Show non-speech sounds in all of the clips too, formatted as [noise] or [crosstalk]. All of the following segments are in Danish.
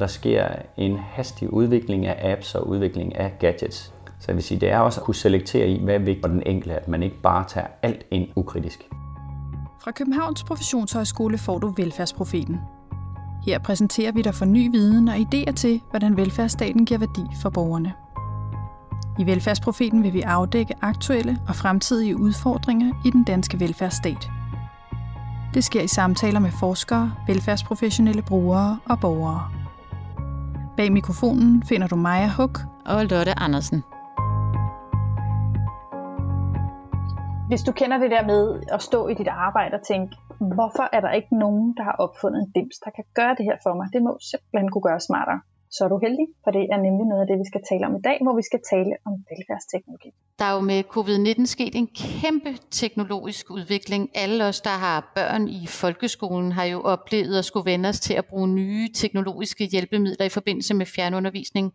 Der sker en hastig udvikling af apps og udvikling af gadgets. Så jeg vil sige, det er også at kunne selektere i, hvad er vigtigt for den enkelte, at man ikke bare tager alt ind ukritisk. Fra Københavns Professionshøjskole får du Velfærdsprofeten. Her præsenterer vi dig for ny viden og idéer til, hvordan velfærdsstaten giver værdi for borgerne. I Velfærdsprofeten vil vi afdække aktuelle og fremtidige udfordringer i den danske velfærdsstat. Det sker i samtaler med forskere, velfærdsprofessionelle brugere og borgere. Bag mikrofonen finder du Maja Huk og Lotte Andersen. Hvis du kender det der med at stå i dit arbejde og tænke, hvorfor er der ikke nogen, der har opfundet en dims, der kan gøre det her for mig? Det må simpelthen kunne gøre smartere. Så er du heldig, for det er nemlig noget af det, vi skal tale om i dag, hvor vi skal tale om velfærdsteknologi. Der er jo med covid-19 sket en kæmpe teknologisk udvikling. Alle os, der har børn i folkeskolen, har jo oplevet at skulle vende os til at bruge nye teknologiske hjælpemidler i forbindelse med fjernundervisning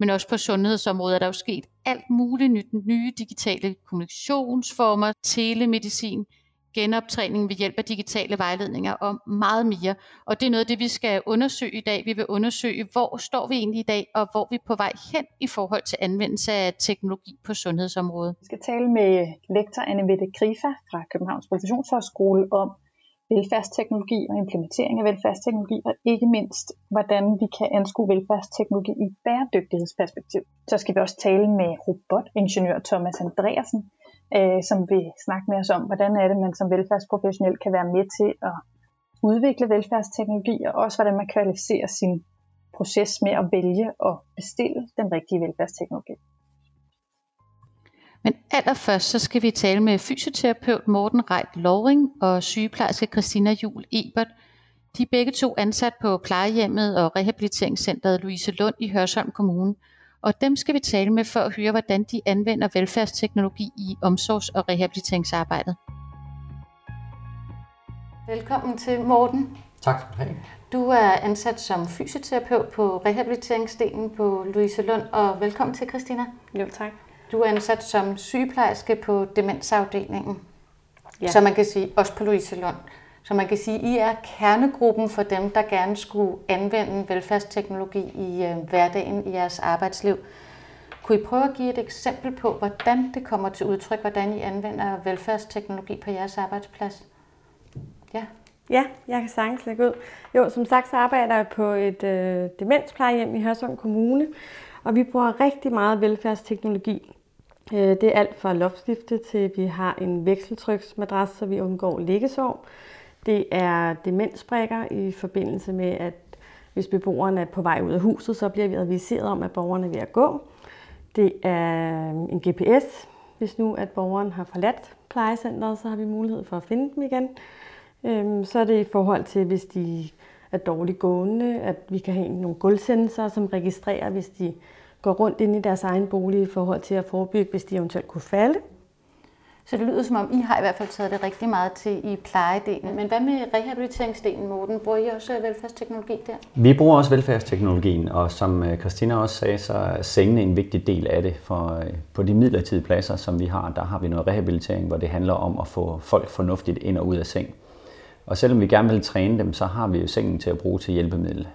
men også på sundhedsområdet er der jo sket alt muligt nyt, nye digitale kommunikationsformer, telemedicin, genoptræning ved hjælp af digitale vejledninger og meget mere. Og det er noget af det, vi skal undersøge i dag. Vi vil undersøge, hvor står vi egentlig i dag, og hvor vi er på vej hen i forhold til anvendelse af teknologi på sundhedsområdet. Vi skal tale med lektor Anne Mette Grifa fra Københavns Professionshøjskole om, velfærdsteknologi og implementering af velfærdsteknologi, og ikke mindst, hvordan vi kan anskue velfærdsteknologi i bæredygtighedsperspektiv. Så skal vi også tale med robotingeniør Thomas Andreasen, øh, som vil snakke med os om, hvordan er det, man som velfærdsprofessionel kan være med til at udvikle velfærdsteknologi, og også hvordan man kvalificerer sin proces med at vælge og bestille den rigtige velfærdsteknologi. Men allerførst så skal vi tale med fysioterapeut Morten Reit Loring og sygeplejerske Christina Jul Ebert. De er begge to ansat på plejehjemmet og rehabiliteringscenteret Louise Lund i Hørsholm Kommune. Og dem skal vi tale med for at høre, hvordan de anvender velfærdsteknologi i omsorgs- og rehabiliteringsarbejdet. Velkommen til Morten. Tak skal du have. Du er ansat som fysioterapeut på rehabiliteringsdelen på Louise Lund, og velkommen til Christina. Jo, tak. Du er ansat som sygeplejerske på demensafdelingen, ja. så man kan sige, også på Louise Lund. Så man kan sige, I er kernegruppen for dem, der gerne skulle anvende velfærdsteknologi i øh, hverdagen i jeres arbejdsliv. Kunne I prøve at give et eksempel på, hvordan det kommer til udtryk, hvordan I anvender velfærdsteknologi på jeres arbejdsplads? Ja. Ja, jeg kan sagtens lægge ud. Jo, som sagt, så arbejder jeg på et øh, demensplejehjem i Hørsholm Kommune, og vi bruger rigtig meget velfærdsteknologi Øh, det er alt fra loftskifte til, at vi har en vekseltryksmadras, så vi undgår liggesår. Det er demensbrækker i forbindelse med, at hvis beboeren er på vej ud af huset, så bliver vi adviseret om, at borgeren er ved at gå. Det er en GPS. Hvis nu at borgeren har forladt plejecenteret, så har vi mulighed for at finde dem igen. Øhm, så er det i forhold til, hvis de er dårligt gående, at vi kan have nogle gulvsensorer, som registrerer, hvis de går rundt ind i deres egen bolig i forhold til at forebygge, hvis de eventuelt kunne falde. Så det lyder som om, I har i hvert fald taget det rigtig meget til i plejedelen. Men hvad med rehabiliteringsdelen, Morten? Bruger I også øh, velfærdsteknologi der? Vi bruger også velfærdsteknologien, og som øh, Christina også sagde, så er sengene en vigtig del af det. For øh, på de midlertidige pladser, som vi har, der har vi noget rehabilitering, hvor det handler om at få folk fornuftigt ind og ud af seng. Og selvom vi gerne vil træne dem, så har vi jo sengen til at bruge til hjælpemiddel.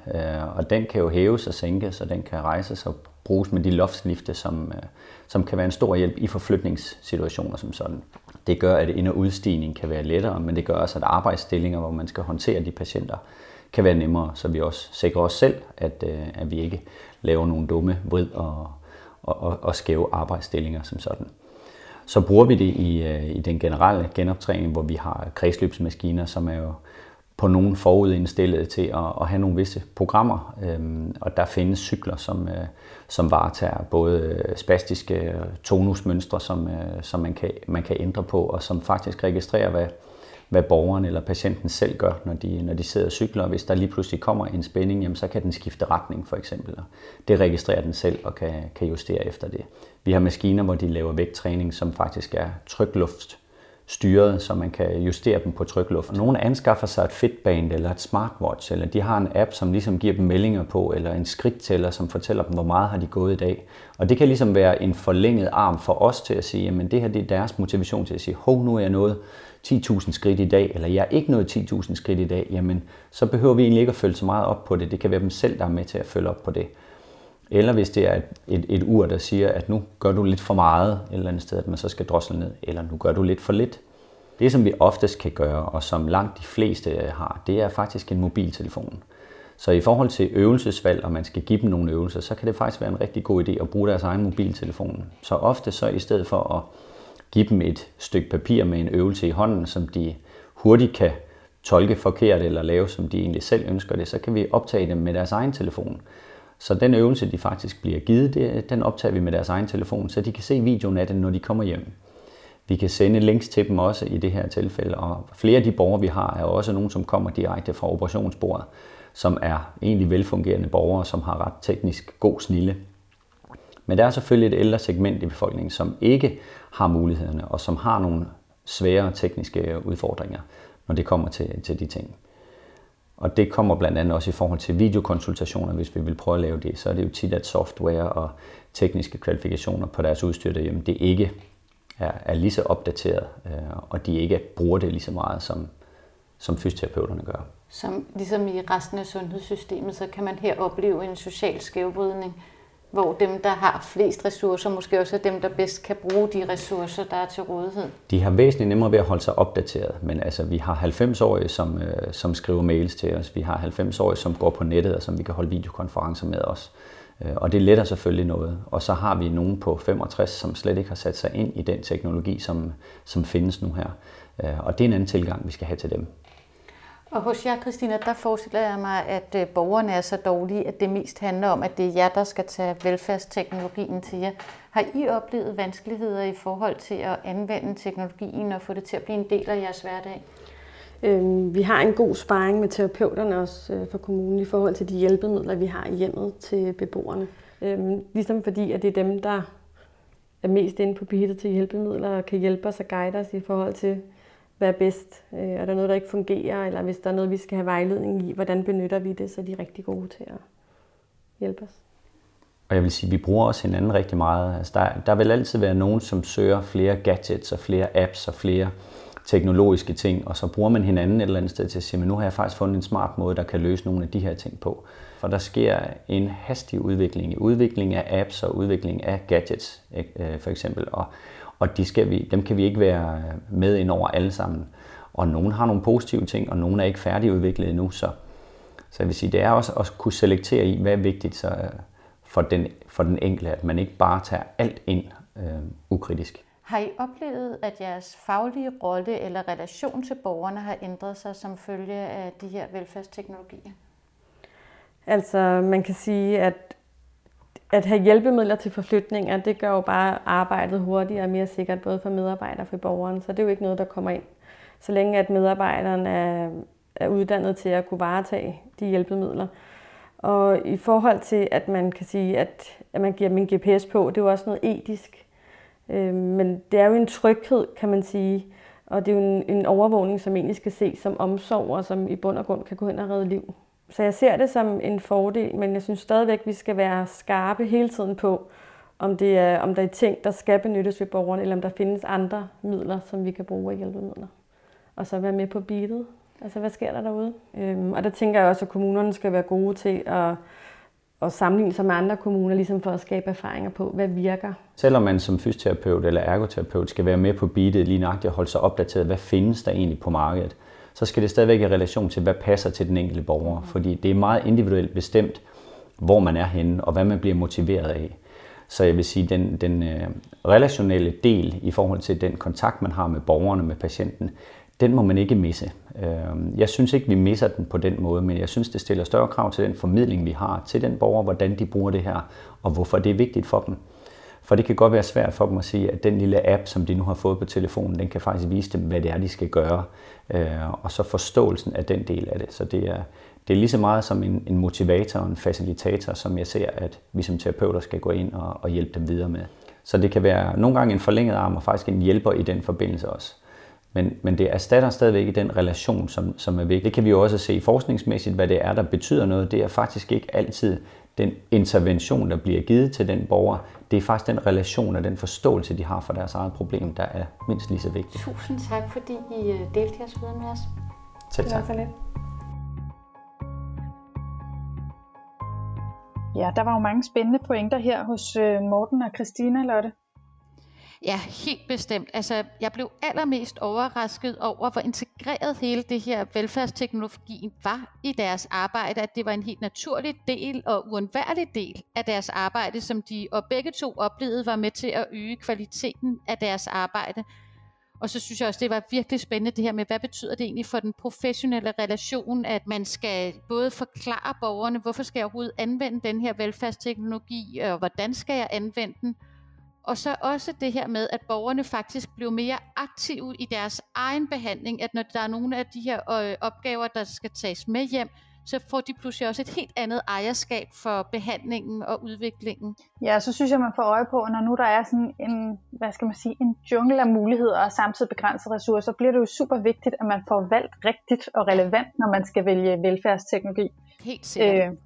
Og den kan jo hæves og sænkes, og den kan rejses og bruges med de loftslifte, som, øh, som kan være en stor hjælp i forflytningssituationer som sådan. Det gør, at ind- og udstigning kan være lettere, men det gør også, at arbejdsstillinger, hvor man skal håndtere de patienter, kan være nemmere, så vi også sikrer os selv, at, øh, at vi ikke laver nogle dumme vrid og, og, og, og skæve arbejdsstillinger som sådan. Så bruger vi det i, øh, i den generelle genoptræning, hvor vi har kredsløbsmaskiner, som er jo på nogen forudindstillet til at, at have nogle visse programmer. Øhm, og der findes cykler, som, øh, som varetager både øh, spastiske øh, tonusmønstre, som, øh, som man, kan, man kan ændre på, og som faktisk registrerer, hvad, hvad borgeren eller patienten selv gør, når de, når de sidder og cykler. Hvis der lige pludselig kommer en spænding, jamen, så kan den skifte retning for eksempel. Det registrerer den selv og kan, kan justere efter det. Vi har maskiner, hvor de laver vægttræning, som faktisk er trykluft styret, så man kan justere dem på trykluft. Nogle anskaffer sig et Fitband eller et smartwatch, eller de har en app, som ligesom giver dem meldinger på, eller en skridttæller, som fortæller dem, hvor meget har de gået i dag. Og det kan ligesom være en forlænget arm for os til at sige, at det her det er deres motivation til at sige, hov, nu er jeg nået 10.000 skridt i dag, eller jeg er ikke nået 10.000 skridt i dag, jamen så behøver vi egentlig ikke at følge så meget op på det. Det kan være dem selv, der er med til at følge op på det. Eller hvis det er et, et, et ur, der siger, at nu gør du lidt for meget et eller andet sted, at man så skal drosle ned, eller nu gør du lidt for lidt. Det, som vi oftest kan gøre, og som langt de fleste øh, har, det er faktisk en mobiltelefon. Så i forhold til øvelsesvalg, og man skal give dem nogle øvelser, så kan det faktisk være en rigtig god idé at bruge deres egen mobiltelefon. Så ofte så i stedet for at give dem et stykke papir med en øvelse i hånden, som de hurtigt kan tolke forkert eller lave, som de egentlig selv ønsker det, så kan vi optage dem med deres egen telefon. Så den øvelse, de faktisk bliver givet, det, den optager vi med deres egen telefon, så de kan se videoen af den, når de kommer hjem. Vi kan sende links til dem også i det her tilfælde, og flere af de borgere, vi har, er også nogen, som kommer direkte fra operationsbordet, som er egentlig velfungerende borgere, som har ret teknisk god snille. Men der er selvfølgelig et ældre segment i befolkningen, som ikke har mulighederne, og som har nogle svære tekniske udfordringer, når det kommer til, til de ting. Og det kommer blandt andet også i forhold til videokonsultationer, hvis vi vil prøve at lave det. Så er det jo tit, at software og tekniske kvalifikationer på deres udstyr derhjemme, det ikke er, er lige så opdateret, øh, og de ikke bruger det lige så meget, som, som fysioterapeuterne gør. Som ligesom i resten af sundhedssystemet, så kan man her opleve en social skævbrydning, hvor dem, der har flest ressourcer, måske også er dem, der bedst kan bruge de ressourcer, der er til rådighed. De har væsentligt nemmere ved at holde sig opdateret, men altså, vi har 90-årige, som, øh, som skriver mails til os. Vi har 90-årige, som går på nettet, og som vi kan holde videokonferencer med os. Øh, og det letter selvfølgelig noget. Og så har vi nogen på 65, som slet ikke har sat sig ind i den teknologi, som, som findes nu her. Øh, og det er en anden tilgang, vi skal have til dem. Og hos jer, Christina, der forestiller jeg mig, at øh, borgerne er så dårlige, at det mest handler om, at det er jer, der skal tage velfærdsteknologien til jer. Har I oplevet vanskeligheder i forhold til at anvende teknologien og få det til at blive en del af jeres hverdag? Øhm, vi har en god sparring med terapeuterne også øh, for kommunen i forhold til de hjælpemidler, vi har i hjemmet til beboerne. Øhm, ligesom fordi, at det er dem, der er mest inde på behitet til hjælpemidler og kan hjælpe os og guide os i forhold til, hvad er bedst. Øh, er der noget, der ikke fungerer, eller hvis der er noget, vi skal have vejledning i, hvordan benytter vi det, så er de rigtig gode til at hjælpe os. Og jeg vil sige, at vi bruger også hinanden rigtig meget. Altså der, der vil altid være nogen, som søger flere gadgets og flere apps og flere teknologiske ting, og så bruger man hinanden et eller andet sted til at sige, men nu har jeg faktisk fundet en smart måde, der kan løse nogle af de her ting på. For der sker en hastig udvikling i udvikling af apps og udvikling af gadgets, øh, for eksempel. Og, og de skal vi, dem kan vi ikke være med ind over alle sammen. Og nogen har nogle positive ting, og nogen er ikke færdigudviklet endnu. Så, så jeg vil sige, det er også at kunne selektere i, hvad er vigtigt så, for, den, for den enkelte, at man ikke bare tager alt ind øh, ukritisk. Har I oplevet, at jeres faglige rolle eller relation til borgerne har ændret sig som følge af de her velfærdsteknologier? Altså, man kan sige, at at have hjælpemidler til forflytninger, det gør jo bare arbejdet hurtigere og mere sikkert, både for medarbejdere og for borgeren. Så det er jo ikke noget, der kommer ind. Så længe at medarbejderen er, er uddannet til at kunne varetage de hjælpemidler. Og i forhold til, at man kan sige, at, at man giver min GPS på, det er jo også noget etisk. Øh, men det er jo en tryghed, kan man sige. Og det er jo en, en overvågning, som egentlig skal ses som omsorg, og som i bund og grund kan gå hen og redde liv. Så jeg ser det som en fordel, men jeg synes stadigvæk, at vi skal være skarpe hele tiden på, om det er, om der er ting, der skal benyttes ved borgerne, eller om der findes andre midler, som vi kan bruge af hjælpemidler. Og så være med på beatet. Altså, hvad sker der derude? Øhm, og der tænker jeg også, at kommunerne skal være gode til at, at sammenligne sig med andre kommuner, ligesom for at skabe erfaringer på, hvad virker. Selvom man som fysioterapeut eller ergoterapeut skal være med på beatet lige nøjagtigt og holde sig opdateret, hvad findes der egentlig på markedet, så skal det stadigvæk i relation til, hvad passer til den enkelte borger. Mm. Fordi det er meget individuelt bestemt, hvor man er henne, og hvad man bliver motiveret af. Så jeg vil sige, den, den øh, relationelle del i forhold til den kontakt, man har med borgerne, med patienten, den må man ikke misse. Øh, jeg synes ikke, vi misser den på den måde, men jeg synes, det stiller større krav til den formidling, vi har til den borger, hvordan de bruger det her, og hvorfor det er vigtigt for dem. For det kan godt være svært for dem at sige, at den lille app, som de nu har fået på telefonen, den kan faktisk vise dem, hvad det er, de skal gøre. Øh, og så forståelsen af den del af det. Så det er, det er lige så meget som en, en motivator og en facilitator, som jeg ser, at vi som terapeuter skal gå ind og, og hjælpe dem videre med. Så det kan være nogle gange en forlænget arm og faktisk en hjælper i den forbindelse også. Men, men det erstatter stadigvæk i den relation, som, som er vigtig. Det kan vi jo også se forskningsmæssigt, hvad det er, der betyder noget. Det er faktisk ikke altid den intervention, der bliver givet til den borger. Det er faktisk den relation og den forståelse, de har for deres eget problem, der er mindst lige så vigtig. Tusind tak, fordi I øh, delte jeres viden med os. Selv tak. Det var så lidt. Ja, der var jo mange spændende pointer her hos øh, Morten og Christina, Lotte. Ja, helt bestemt. Altså, jeg blev allermest overrasket over, hvor integreret hele det her velfærdsteknologi var i deres arbejde, at det var en helt naturlig del og uundværlig del af deres arbejde, som de og begge to oplevede var med til at øge kvaliteten af deres arbejde. Og så synes jeg også, det var virkelig spændende det her med, hvad betyder det egentlig for den professionelle relation, at man skal både forklare borgerne, hvorfor skal jeg overhovedet anvende den her velfærdsteknologi, og hvordan skal jeg anvende den, og så også det her med, at borgerne faktisk blev mere aktive i deres egen behandling, at når der er nogle af de her øh, opgaver, der skal tages med hjem, så får de pludselig også et helt andet ejerskab for behandlingen og udviklingen. Ja, så synes jeg, man får øje på, når nu der er sådan en, hvad skal man sige, en jungle af muligheder og samtidig begrænsede ressourcer, bliver det jo super vigtigt, at man får valgt rigtigt og relevant, når man skal vælge velfærdsteknologi. Helt sikkert. Øh,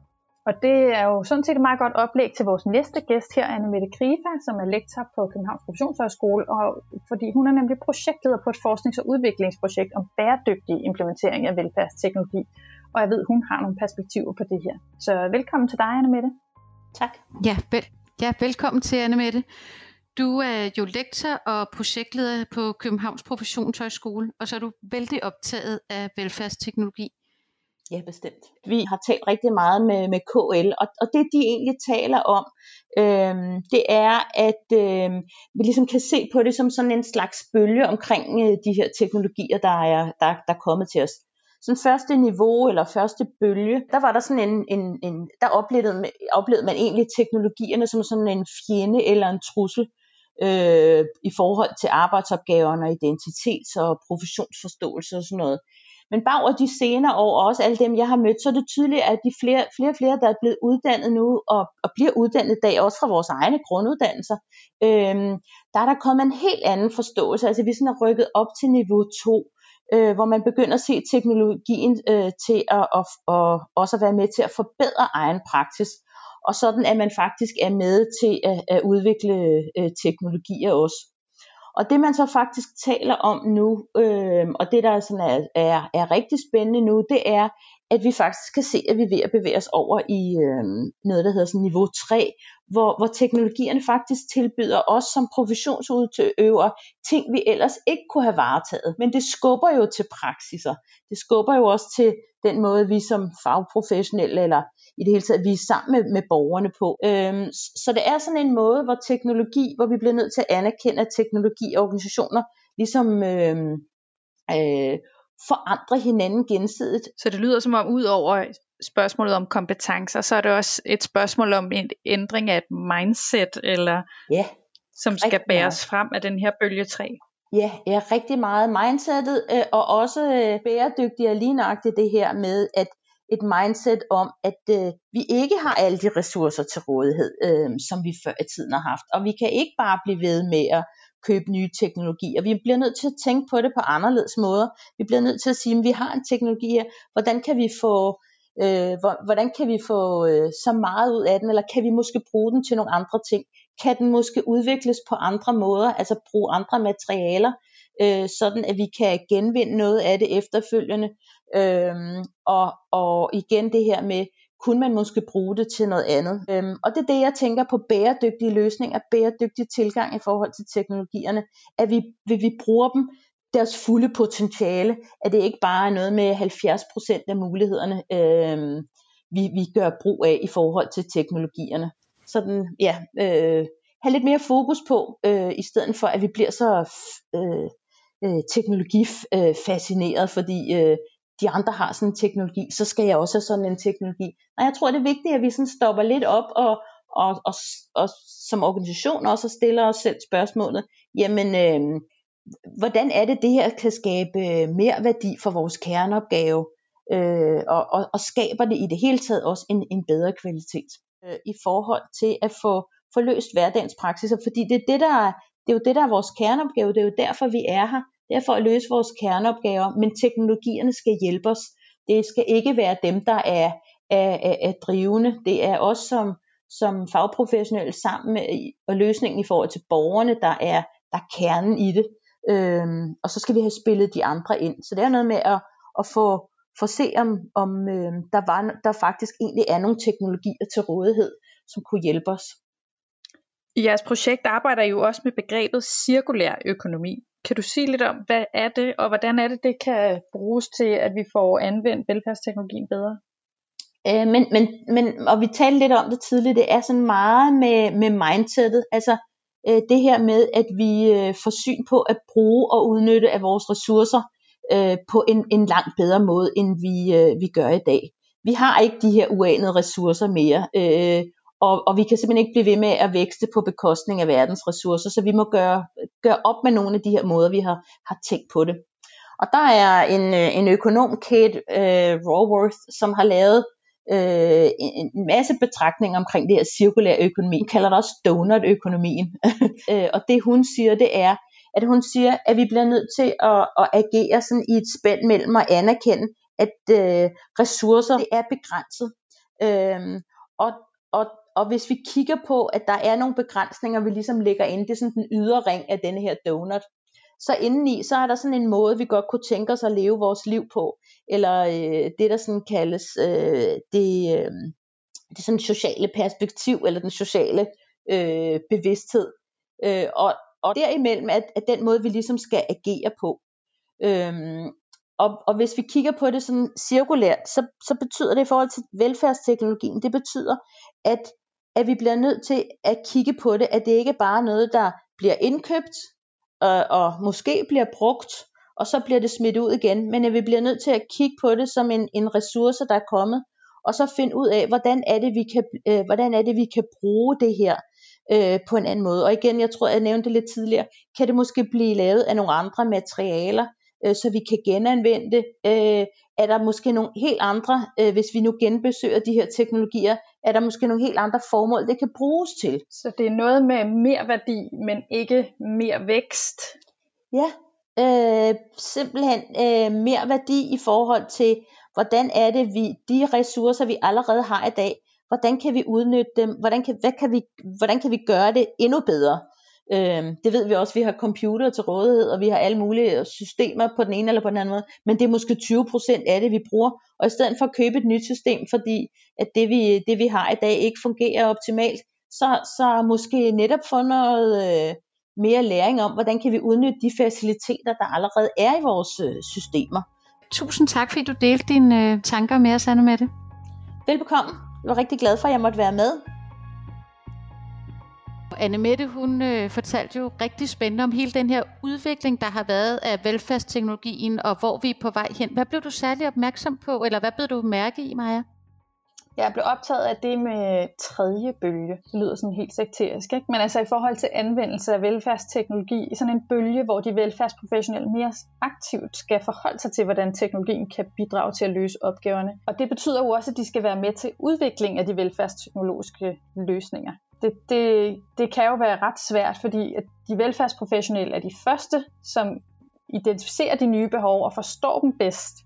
og det er jo sådan set et meget godt oplæg til vores næste gæst her, Anne Mette Krifa, som er lektor på Københavns Professionshøjskole, og fordi hun er nemlig projektleder på et forsknings- og udviklingsprojekt om bæredygtig implementering af velfærdsteknologi. Og jeg ved, hun har nogle perspektiver på det her. Så velkommen til dig, Anne Mette. Tak. Ja, vel- ja velkommen til, Anne Mette. Du er jo lektor og projektleder på Københavns Professionshøjskole, og så er du vældig optaget af velfærdsteknologi. Ja, bestemt. Vi har talt rigtig meget med, med KL, og, og det de egentlig taler om, øhm, det er, at øhm, vi ligesom kan se på det som sådan en slags bølge omkring øh, de her teknologier, der er, der, der er kommet til os. Sådan første niveau eller første bølge, der var der sådan en, en, en der oplevede, oplevede man egentlig teknologierne som sådan en fjende eller en trussel øh, i forhold til arbejdsopgaverne, identitets- og professionsforståelse og sådan noget. Men bare over de senere år, og også alle dem, jeg har mødt, så er det tydeligt, at de flere, flere og flere, der er blevet uddannet nu, og, og bliver uddannet i dag, også fra vores egne grunduddannelser, øhm, der er der kommet en helt anden forståelse. Altså vi sådan er rykket op til niveau 2, øh, hvor man begynder at se teknologien øh, til at, at, at også at være med til at forbedre egen praksis, og sådan at man faktisk er med til at, at udvikle øh, teknologier også. Og det man så faktisk taler om nu, øh, og det der sådan er, er, er rigtig spændende nu, det er, at vi faktisk kan se, at vi er ved at bevæge os over i øh, noget, der hedder sådan niveau 3, hvor, hvor teknologierne faktisk tilbyder os som professionsudøvere ting, vi ellers ikke kunne have varetaget. Men det skubber jo til praksiser. Det skubber jo også til den måde, vi som fagprofessionelle eller i det hele taget, vi er sammen med, med borgerne på. Øhm, så det er sådan en måde, hvor teknologi, hvor vi bliver nødt til at anerkende, at teknologi og organisationer ligesom øhm, øh, forandrer hinanden gensidigt. Så det lyder som om, ud over spørgsmålet om kompetencer, så er det også et spørgsmål om en ændring af et mindset, eller ja, som skal bæres frem af den her bølge 3. Ja, ja, rigtig meget mindsetet, øh, og også øh, bæredygtigt og lige nøjagtigt det her med, at et mindset om, at øh, vi ikke har alle de ressourcer til rådighed, øh, som vi før i tiden har haft. Og vi kan ikke bare blive ved med at købe nye teknologier. Vi bliver nødt til at tænke på det på anderledes måder. Vi bliver nødt til at sige, at vi har en teknologi her. Hvordan kan vi få, øh, hvordan kan vi få øh, så meget ud af den, eller kan vi måske bruge den til nogle andre ting? Kan den måske udvikles på andre måder, altså bruge andre materialer, øh, sådan at vi kan genvinde noget af det efterfølgende? Øhm, og, og igen det her med, kunne man måske bruge det til noget andet? Øhm, og det er det, jeg tænker på bæredygtige løsninger, bæredygtig tilgang i forhold til teknologierne, at vi, vi, vi bruger dem deres fulde potentiale, at det ikke bare er noget med 70% af mulighederne, øh, vi, vi gør brug af i forhold til teknologierne. Sådan, ja, øh, have lidt mere fokus på, øh, i stedet for at vi bliver så øh, øh, teknologifascineret, øh, fordi øh, de andre har sådan en teknologi, så skal jeg også have sådan en teknologi. Og jeg tror, det er vigtigt, at vi sådan stopper lidt op og, og, og, og som organisation også stiller os selv spørgsmålet, jamen, øh, hvordan er det, det her kan skabe øh, mere værdi for vores kerneopgave, øh, og, og, og skaber det i det hele taget også en, en bedre kvalitet øh, i forhold til at få, få løst hverdagens praksiser, fordi det er, det, der, det er jo det, der er vores kerneopgave, det er jo derfor, vi er her, Det er for at løse vores kerneopgaver, men teknologierne skal hjælpe os. Det skal ikke være dem, der er, er, er, er drivende. Det er os som, som fagprofessionelle sammen med og løsningen i forhold til borgerne, der er, der er kernen i det. Øhm, og så skal vi have spillet de andre ind. Så det er noget med at, at få, få se, om, om øhm, der, var, der faktisk egentlig er nogle teknologier til rådighed, som kunne hjælpe os. I jeres projekt arbejder I jo også med begrebet cirkulær økonomi. Kan du sige lidt om, hvad er det, og hvordan er det, det kan bruges til, at vi får anvendt velfærdsteknologien bedre? Øh, men, men, men, og vi talte lidt om det tidligere, det er sådan meget med, med mindsetet, altså øh, det her med, at vi øh, får syn på at bruge og udnytte af vores ressourcer øh, på en, en langt bedre måde, end vi, øh, vi gør i dag. Vi har ikke de her uanede ressourcer mere, øh, og, og vi kan simpelthen ikke blive ved med at vækste på bekostning af verdens ressourcer, så vi må gøre, gøre op med nogle af de her måder, vi har, har tænkt på det. Og der er en, øh, en økonom, Kate øh, Raworth, som har lavet øh, en, masse betragtninger omkring det her cirkulære økonomi. Hun kalder det også donut-økonomien. [laughs] øh, og det hun siger, det er, at hun siger, at vi bliver nødt til at, at agere sådan i et spænd mellem at anerkende, at øh, ressourcer det er begrænset. Øh, og, og, og hvis vi kigger på, at der er nogle begrænsninger, vi ligesom lægger ind, det er sådan den ydre ring af denne her donut, så indeni, så er der sådan en måde, vi godt kunne tænke os at leve vores liv på, eller øh, det, der sådan kaldes øh, det, øh, det sådan sociale perspektiv, eller den sociale øh, bevidsthed. Øh, og, og derimellem er, er den måde, vi ligesom skal agere på. Øhm, og, og hvis vi kigger på det sådan cirkulært, så, så betyder det i forhold til velfærdsteknologien, det betyder, at, at vi bliver nødt til at kigge på det, at det ikke bare er noget, der bliver indkøbt, og, og måske bliver brugt, og så bliver det smidt ud igen, men at vi bliver nødt til at kigge på det som en, en ressource, der er kommet, og så finde ud af, hvordan er det, vi kan, øh, hvordan er det, vi kan bruge det her øh, på en anden måde. Og igen, jeg tror, jeg nævnte det lidt tidligere, kan det måske blive lavet af nogle andre materialer, øh, så vi kan genanvende det. Øh, er der måske nogle helt andre, øh, hvis vi nu genbesøger de her teknologier, er der måske nogle helt andre formål, det kan bruges til. Så det er noget med mere værdi, men ikke mere vækst? Ja, øh, simpelthen øh, mere værdi i forhold til, hvordan er det, vi de ressourcer, vi allerede har i dag, hvordan kan vi udnytte dem, hvordan kan, hvad kan vi, hvordan kan vi gøre det endnu bedre. Øh, det ved vi også, vi har computer til rådighed, og vi har alle mulige systemer på den ene eller på den anden måde, men det er måske 20% af det, vi bruger, og i stedet for at købe et nyt system, fordi at det vi, det, vi har i dag ikke fungerer optimalt, så, så måske netop få noget øh, mere læring om, hvordan kan vi udnytte de faciliteter, der allerede er i vores øh, systemer. Tusind tak, fordi du delte dine øh, tanker med os, Anne Mette. Velbekomme. Jeg var rigtig glad for, at jeg måtte være med. Anne Mette, hun øh, fortalte jo rigtig spændende om hele den her udvikling, der har været af velfærdsteknologien, og hvor vi er på vej hen. Hvad blev du særlig opmærksom på, eller hvad blev du mærke i, Maja? Jeg blev optaget af det med tredje bølge. Det lyder sådan helt sekterisk, ikke? Men altså i forhold til anvendelse af velfærdsteknologi, i sådan en bølge, hvor de velfærdsprofessionelle mere aktivt skal forholde sig til, hvordan teknologien kan bidrage til at løse opgaverne. Og det betyder jo også, at de skal være med til udvikling af de velfærdsteknologiske løsninger. Det, det, det kan jo være ret svært, fordi at de velfærdsprofessionelle er de første, som identificerer de nye behov og forstår dem bedst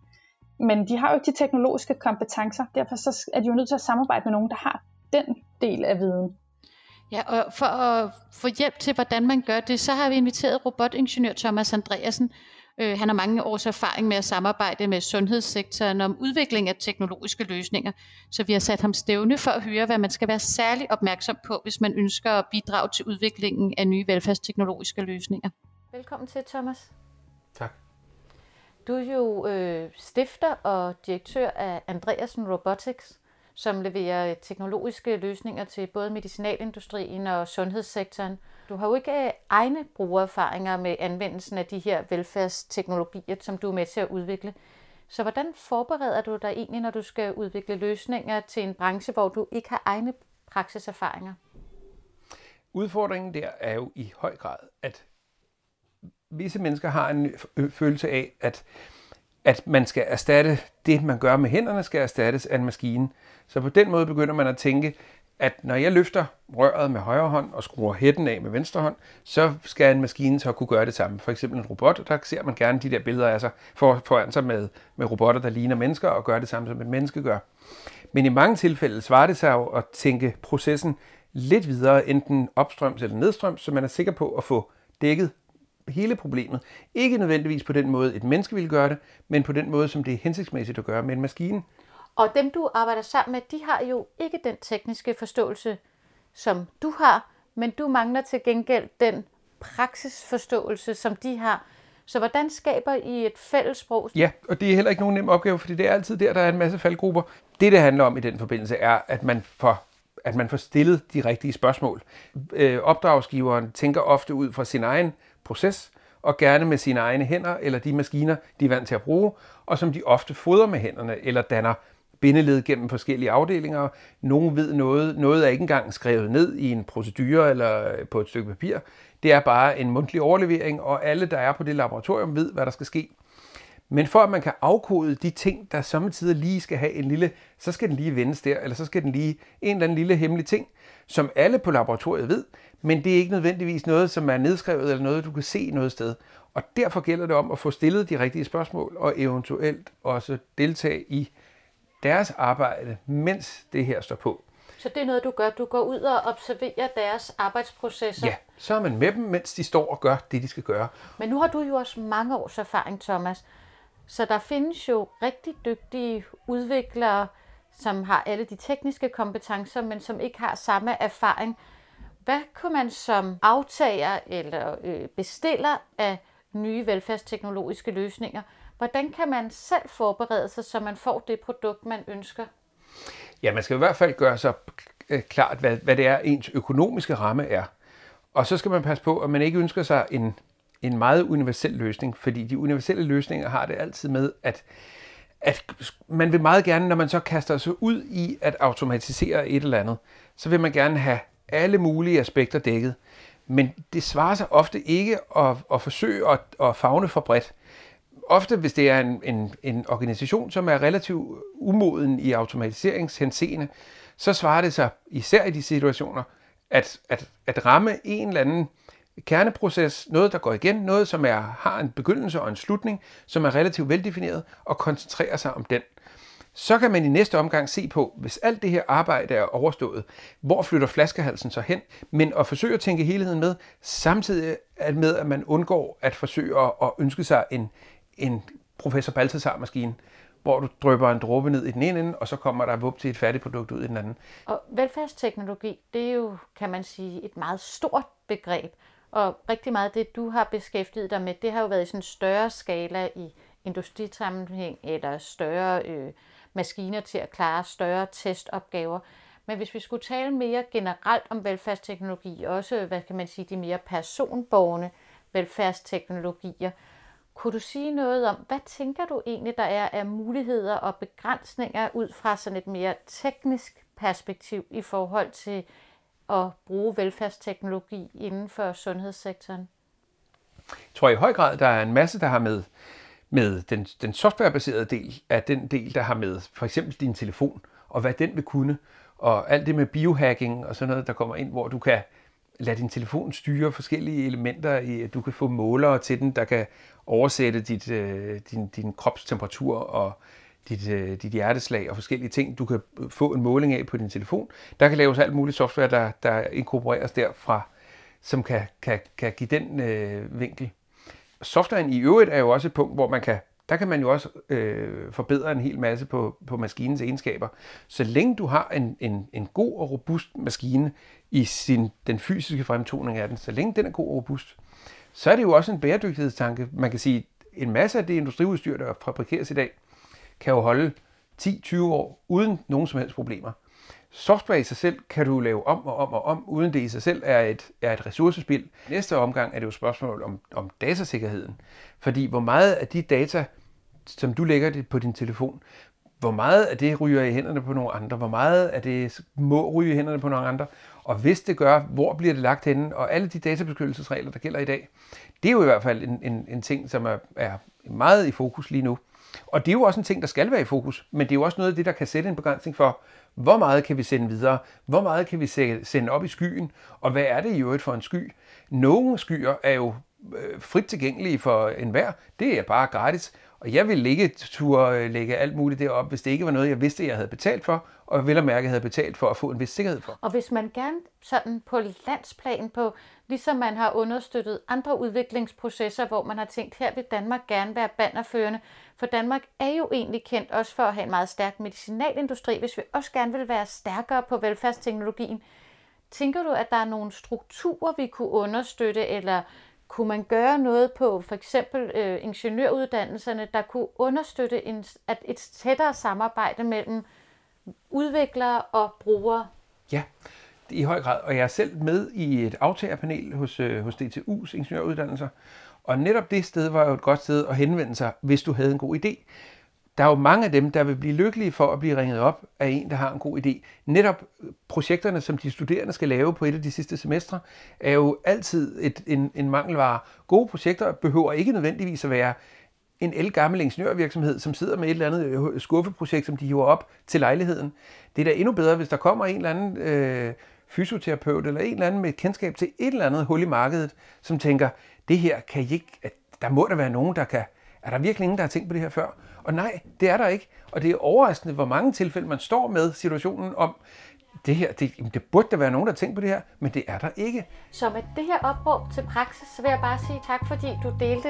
men de har jo ikke de teknologiske kompetencer, derfor så er de jo nødt til at samarbejde med nogen, der har den del af viden. Ja, og for at få hjælp til, hvordan man gør det, så har vi inviteret robotingeniør Thomas Andreasen. Øh, han har mange års erfaring med at samarbejde med sundhedssektoren om udvikling af teknologiske løsninger, så vi har sat ham stævne for at høre, hvad man skal være særlig opmærksom på, hvis man ønsker at bidrage til udviklingen af nye velfærdsteknologiske løsninger. Velkommen til, Thomas. Tak. Du er jo øh, stifter og direktør af Andreasen Robotics, som leverer teknologiske løsninger til både medicinalindustrien og sundhedssektoren. Du har jo ikke øh, egne brugererfaringer med anvendelsen af de her velfærdsteknologier, som du er med til at udvikle. Så hvordan forbereder du dig egentlig, når du skal udvikle løsninger til en branche, hvor du ikke har egne praksiserfaringer? Udfordringen der er jo i høj grad, at visse mennesker har en følelse af, at, at man skal erstatte det, man gør med hænderne, skal erstattes af en maskine, Så på den måde begynder man at tænke, at når jeg løfter røret med højre hånd og skruer hætten af med venstre hånd, så skal en maskine så kunne gøre det samme. For eksempel en robot, der ser man gerne de der billeder af sig for, foran sig med, med robotter, der ligner mennesker og gør det samme, som et menneske gør. Men i mange tilfælde svarer det sig jo at tænke processen lidt videre, enten opstrøms eller nedstrøms, så man er sikker på at få dækket hele problemet. Ikke nødvendigvis på den måde, et menneske ville gøre det, men på den måde, som det er hensigtsmæssigt at gøre med en maskine. Og dem, du arbejder sammen med, de har jo ikke den tekniske forståelse, som du har, men du mangler til gengæld den praksisforståelse, som de har. Så hvordan skaber I et fælles sprog? Ja, og det er heller ikke nogen nem opgave, fordi det er altid der, der er en masse faldgrupper. Det, det handler om i den forbindelse, er, at man får at man får stillet de rigtige spørgsmål. Øh, opdragsgiveren tænker ofte ud fra sin egen proces, og gerne med sine egne hænder, eller de maskiner, de er vant til at bruge, og som de ofte fodrer med hænderne, eller danner bindeled gennem forskellige afdelinger. Nogen ved noget, noget er ikke engang skrevet ned i en procedure eller øh, på et stykke papir. Det er bare en mundtlig overlevering, og alle, der er på det laboratorium, ved, hvad der skal ske. Men for at man kan afkode de ting, der samtidig lige skal have en lille, så skal den lige vendes der, eller så skal den lige en eller anden lille hemmelig ting, som alle på laboratoriet ved, men det er ikke nødvendigvis noget, som er nedskrevet eller noget, du kan se noget sted. Og derfor gælder det om at få stillet de rigtige spørgsmål og eventuelt også deltage i deres arbejde, mens det her står på. Så det er noget, du gør. Du går ud og observerer deres arbejdsprocesser. Ja, så er man med dem, mens de står og gør det, de skal gøre. Men nu har du jo også mange års erfaring, Thomas. Så der findes jo rigtig dygtige udviklere, som har alle de tekniske kompetencer, men som ikke har samme erfaring. Hvad kunne man som aftager eller øh, bestiller af nye velfærdsteknologiske løsninger, hvordan kan man selv forberede sig, så man får det produkt, man ønsker? Ja, man skal i hvert fald gøre sig øh, klart, hvad, hvad det er, ens økonomiske ramme er. Og så skal man passe på, at man ikke ønsker sig en en meget universel løsning, fordi de universelle løsninger har det altid med, at, at man vil meget gerne, når man så kaster sig ud i at automatisere et eller andet, så vil man gerne have alle mulige aspekter dækket. Men det svarer sig ofte ikke at, at forsøge at, at fagne for bredt. Ofte, hvis det er en, en, en organisation, som er relativt umoden i automatiseringshenseende, så svarer det sig, især i de situationer, at, at, at ramme en eller anden kerneproces, noget der går igen, noget som er, har en begyndelse og en slutning, som er relativt veldefineret, og koncentrere sig om den. Så kan man i næste omgang se på, hvis alt det her arbejde er overstået, hvor flytter flaskehalsen så hen, men at forsøge at tænke helheden med, samtidig med, at man undgår at forsøge at ønske sig en, en professor Balthasar-maskine, hvor du drøber en dråbe ned i den ene ende, og så kommer der vup til et færdigt produkt ud i den anden. Og velfærdsteknologi, det er jo, kan man sige, et meget stort begreb. Og rigtig meget af det, du har beskæftiget dig med, det har jo været i sådan en større skala i industrisammenhæng eller større øh, maskiner til at klare større testopgaver. Men hvis vi skulle tale mere generelt om velfærdsteknologi, også hvad kan man sige, de mere personborgende velfærdsteknologier, kunne du sige noget om, hvad tænker du egentlig, der er af muligheder og begrænsninger ud fra sådan et mere teknisk perspektiv i forhold til at bruge velfærdsteknologi inden for sundhedssektoren? Jeg tror i høj grad, der er en masse, der har med, med den, den softwarebaserede del af den del, der har med for eksempel din telefon, og hvad den vil kunne, og alt det med biohacking og sådan noget, der kommer ind, hvor du kan lade din telefon styre forskellige elementer, i, at du kan få målere til den, der kan oversætte dit, øh, din, din kropstemperatur og dit, øh, dit hjerteslag og forskellige ting, du kan få en måling af på din telefon. Der kan laves alt muligt software, der, der inkorporeres derfra, som kan, kan, kan give den øh, vinkel. Softwaren i øvrigt er jo også et punkt, hvor man kan der kan man jo også øh, forbedre en hel masse på, på maskinens egenskaber. Så længe du har en, en, en god og robust maskine i sin, den fysiske fremtoning af den, så længe den er god og robust, så er det jo også en bæredygtighedstanke. Man kan sige, en masse af det industriudstyr, der fabrikeres i dag, kan jo holde 10-20 år uden nogen som helst problemer. Software i sig selv kan du lave om og om og om, uden det i sig selv er et, er et ressourcespil. Næste omgang er det jo spørgsmål om, om datasikkerheden. Fordi hvor meget af de data, som du lægger det på din telefon, hvor meget af det ryger i hænderne på nogle andre, hvor meget af det må ryge i hænderne på nogle andre, og hvis det gør, hvor bliver det lagt henne, og alle de databeskyttelsesregler, der gælder i dag, det er jo i hvert fald en, en, en ting, som er, er meget i fokus lige nu. Og det er jo også en ting, der skal være i fokus, men det er jo også noget af det, der kan sætte en begrænsning for, hvor meget kan vi sende videre, hvor meget kan vi sende op i skyen, og hvad er det i øvrigt for en sky? Nogle skyer er jo øh, frit tilgængelige for enhver. Det er bare gratis. Og jeg ville ikke turde øh, lægge alt muligt derop, hvis det ikke var noget, jeg vidste, jeg havde betalt for, og vel og mærke havde betalt for at få en vis sikkerhed for. Og hvis man gerne sådan på landsplan, på, ligesom man har understøttet andre udviklingsprocesser, hvor man har tænkt, her vil Danmark gerne være bannerførende, for Danmark er jo egentlig kendt også for at have en meget stærk medicinalindustri, hvis vi også gerne vil være stærkere på velfærdsteknologien. Tænker du, at der er nogle strukturer, vi kunne understøtte, eller kunne man gøre noget på for eksempel øh, ingeniøruddannelserne, der kunne understøtte en, at et tættere samarbejde mellem udviklere og brugere? Ja, i høj grad. Og jeg er selv med i et aftagerpanel hos, øh, hos DTU's ingeniøruddannelser. Og netop det sted var jo et godt sted at henvende sig, hvis du havde en god idé der er jo mange af dem, der vil blive lykkelige for at blive ringet op af en, der har en god idé. Netop projekterne, som de studerende skal lave på et af de sidste semestre, er jo altid et, en, en mangelvare. Gode projekter behøver ikke nødvendigvis at være en elgammel ingeniørvirksomhed, som sidder med et eller andet øh, skuffeprojekt, som de hiver op til lejligheden. Det er da endnu bedre, hvis der kommer en eller anden øh, fysioterapeut eller en eller anden med kendskab til et eller andet hul i markedet, som tænker, det her kan I ikke, der må der være nogen, der kan, er der virkelig ingen, der har tænkt på det her før? Og nej, det er der ikke. Og det er overraskende, hvor mange tilfælde man står med situationen om, det her, det, det burde der være nogen, der tænker på det her, men det er der ikke. Så med det her opråb til praksis, så vil jeg bare sige tak, fordi du delte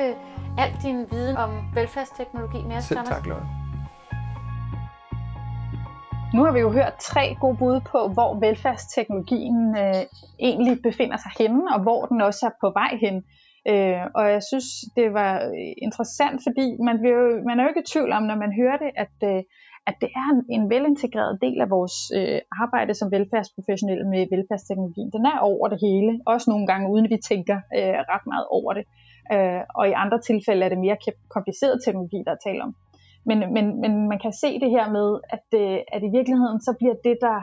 al din viden om velfærdsteknologi med os, Selv Thomas. tak, Lotte. Nu har vi jo hørt tre gode bud på, hvor velfærdsteknologien øh, egentlig befinder sig henne, og hvor den også er på vej hen. Øh, og jeg synes, det var øh, interessant, fordi man, vil jo, man er jo ikke i tvivl om, når man hører det, at, øh, at det er en, en velintegreret del af vores øh, arbejde som velfærdsprofessionelle med velfærdsteknologi. Den er over det hele, også nogle gange uden vi tænker øh, ret meget over det. Øh, og i andre tilfælde er det mere kompliceret teknologi, der er tale om. Men, men, men man kan se det her med, at, øh, at i virkeligheden så bliver det, der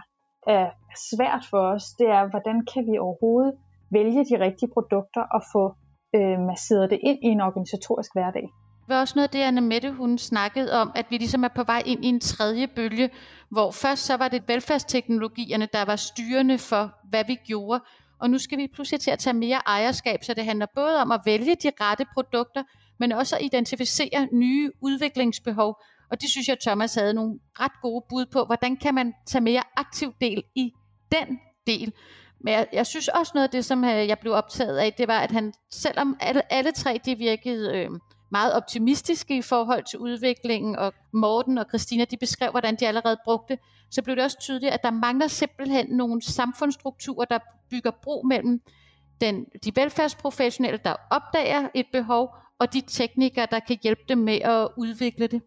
er svært for os, det er, hvordan kan vi overhovedet vælge de rigtige produkter og få øh, masseret det ind i en organisatorisk hverdag. Det var også noget af det, Anne Mette, hun snakkede om, at vi ligesom er på vej ind i en tredje bølge, hvor først så var det velfærdsteknologierne, der var styrende for, hvad vi gjorde, og nu skal vi pludselig til at tage mere ejerskab, så det handler både om at vælge de rette produkter, men også at identificere nye udviklingsbehov. Og det synes jeg, Thomas havde nogle ret gode bud på, hvordan kan man tage mere aktiv del i den del. Men jeg, jeg synes også noget af det, som øh, jeg blev optaget af, det var, at han, selvom alle, alle tre de virkede øh, meget optimistiske i forhold til udviklingen, og Morten og Christina, de beskrev, hvordan de allerede brugte, så blev det også tydeligt, at der mangler simpelthen nogle samfundsstrukturer, der bygger bro mellem den, de velfærdsprofessionelle, der opdager et behov, og de teknikere, der kan hjælpe dem med at udvikle det.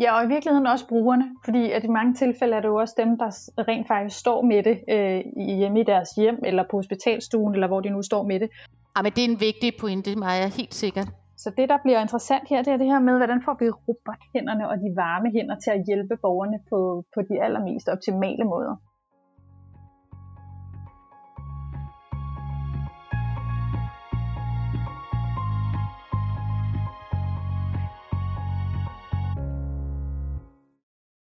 Ja, og i virkeligheden også brugerne, fordi at i mange tilfælde er det jo også dem, der rent faktisk står med det øh, hjemme i deres hjem, eller på hospitalstuen, eller hvor de nu står med det. Ja, men det er en vigtig pointe, Maja, helt sikkert. Så det, der bliver interessant her, det er det her med, hvordan får vi robothænderne og de varme hænder til at hjælpe borgerne på, på de allermest optimale måder.